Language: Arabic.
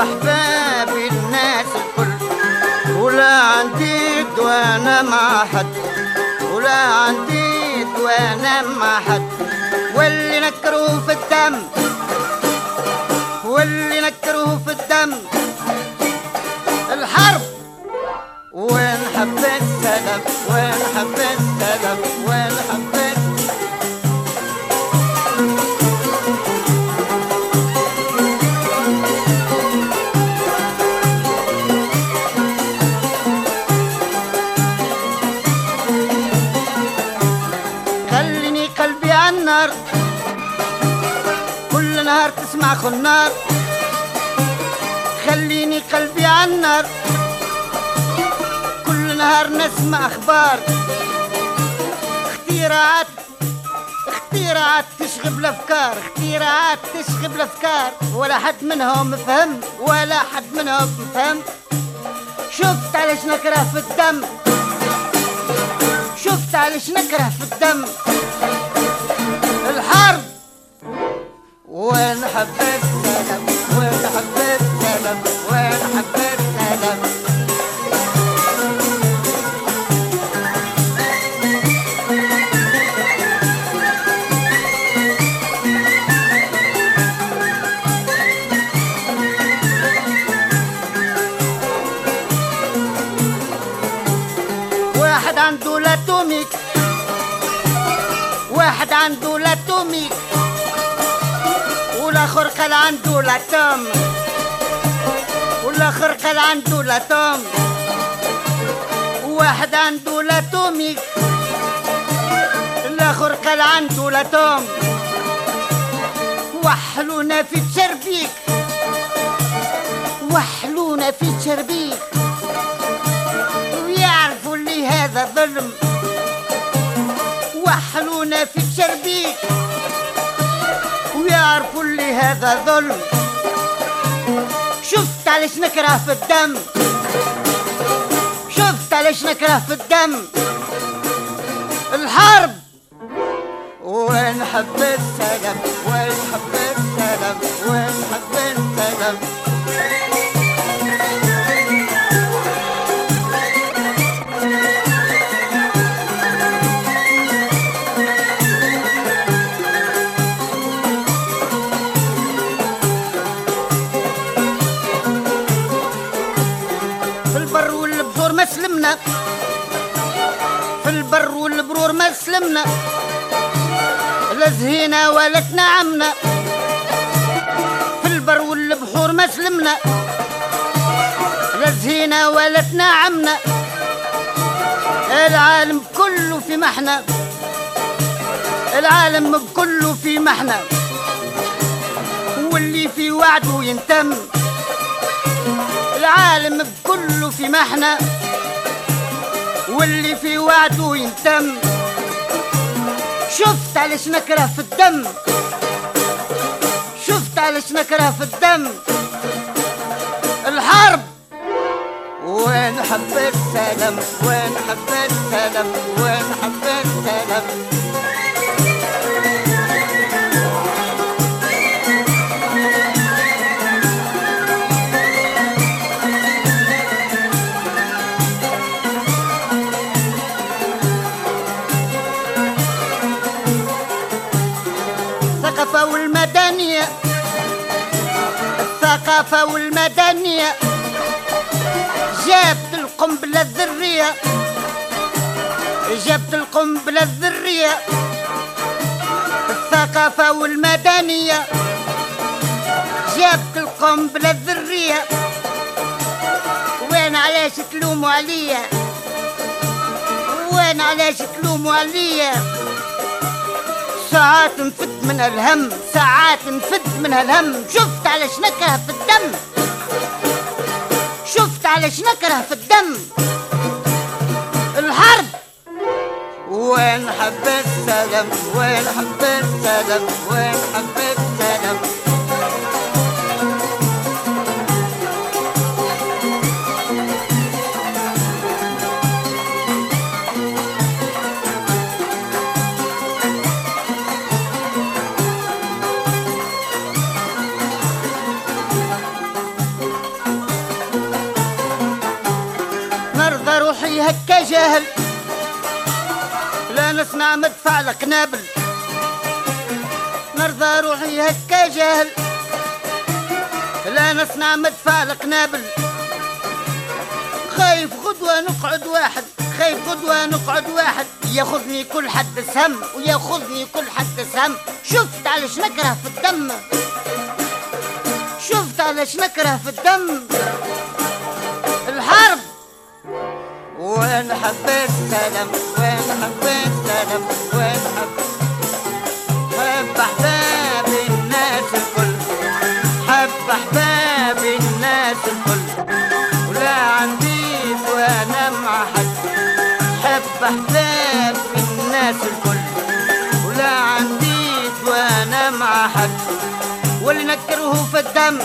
أحباب الناس الكل. ولا عندي وأنا مع حد. ولا عندي وأنا مع حد. واللي نكروه في الدم. واللي نكروه في الدم. الحرب. وين حبيت سلام عالنار كل نهار تسمع خنار. خليني قلبي عالنار كل نهار نسمع أخبار. اختراعات اختراعات تشغب الأفكار. اختراعات تشغب الأفكار. ولا حد منهم فهم ولا حد منهم فهم. شفت علاش نكره في الدم؟ شفت علاش نكره في الدم؟ وين حبيت سلام؟ وين حبيت سلام؟ وين حبيت سلام؟ واحد عنده l'atomique واحد عنده l'atomique والاخر قال عنده l'atome والآخر قال عنده l'atome واحد عنده l'atomique الآخر قال عنده l'atome وحلونا في تشربيك. وحلونا في تشربيك. ويعرفوا اللي هذا ظلم. وحلونا في الشربيك ويعرفوا اللي هذا ظلم. شفت علاش نكره في الدم. شفت علاش نكره في الدم. الحرب. وين حبيت سلام وين حبيت سلام زهينا ولا تنعمنا في البر والبحور ما سلمنا. لا زهينا ولا تنعمنا العالم كله في محنة. العالم بكله في محنة. واللي في وعده ينتم. العالم بكله في محنة. واللي في وعده ينتم. شفت علاش نكره في الدم. شفت علاش نكره في الدم. الحرب. وين حبيت سلام؟ وين حبيت سلام؟ وين حبيت سلام؟ الثقافة والمدنية. الثقافة والمدنية. جابت القنبلة الذرية. جابت القنبلة الذرية. الثقافة والمدنية. جابت القنبلة الذرية. وين علاش تلوموا عليا؟ وين علاش تلوموا عليا؟ ساعات نفد من الهم ساعات نفد من الهم. شفت علاش نكره في الدم؟ شفت علاش نكره في الدم؟ الحرب. وين حب السلام؟ وين حب السلام؟ وين حب السلام؟ هكا جاهل. لا نسمع مدفع القنابل. نرضى روحي هكا جاهل. لا نسمع مدفع القنابل. خايف غدوة نقعد واحد. خايف غدوة نقعد واحد. ياخذني كل حد سهم وياخذني كل حد سهم. شفت علاش نكره في الدم؟ شفت علاش نكره في الدم؟ وين حبيت سلام وين حبيت سلام وين حب؟ أحباب الناس الكل. حب أحباب الناس الكل. ولا عندي وأنا مع حد. حب أحباب الناس الكل. ولا عندي وأنا مع حد. واللي نكره في الدم.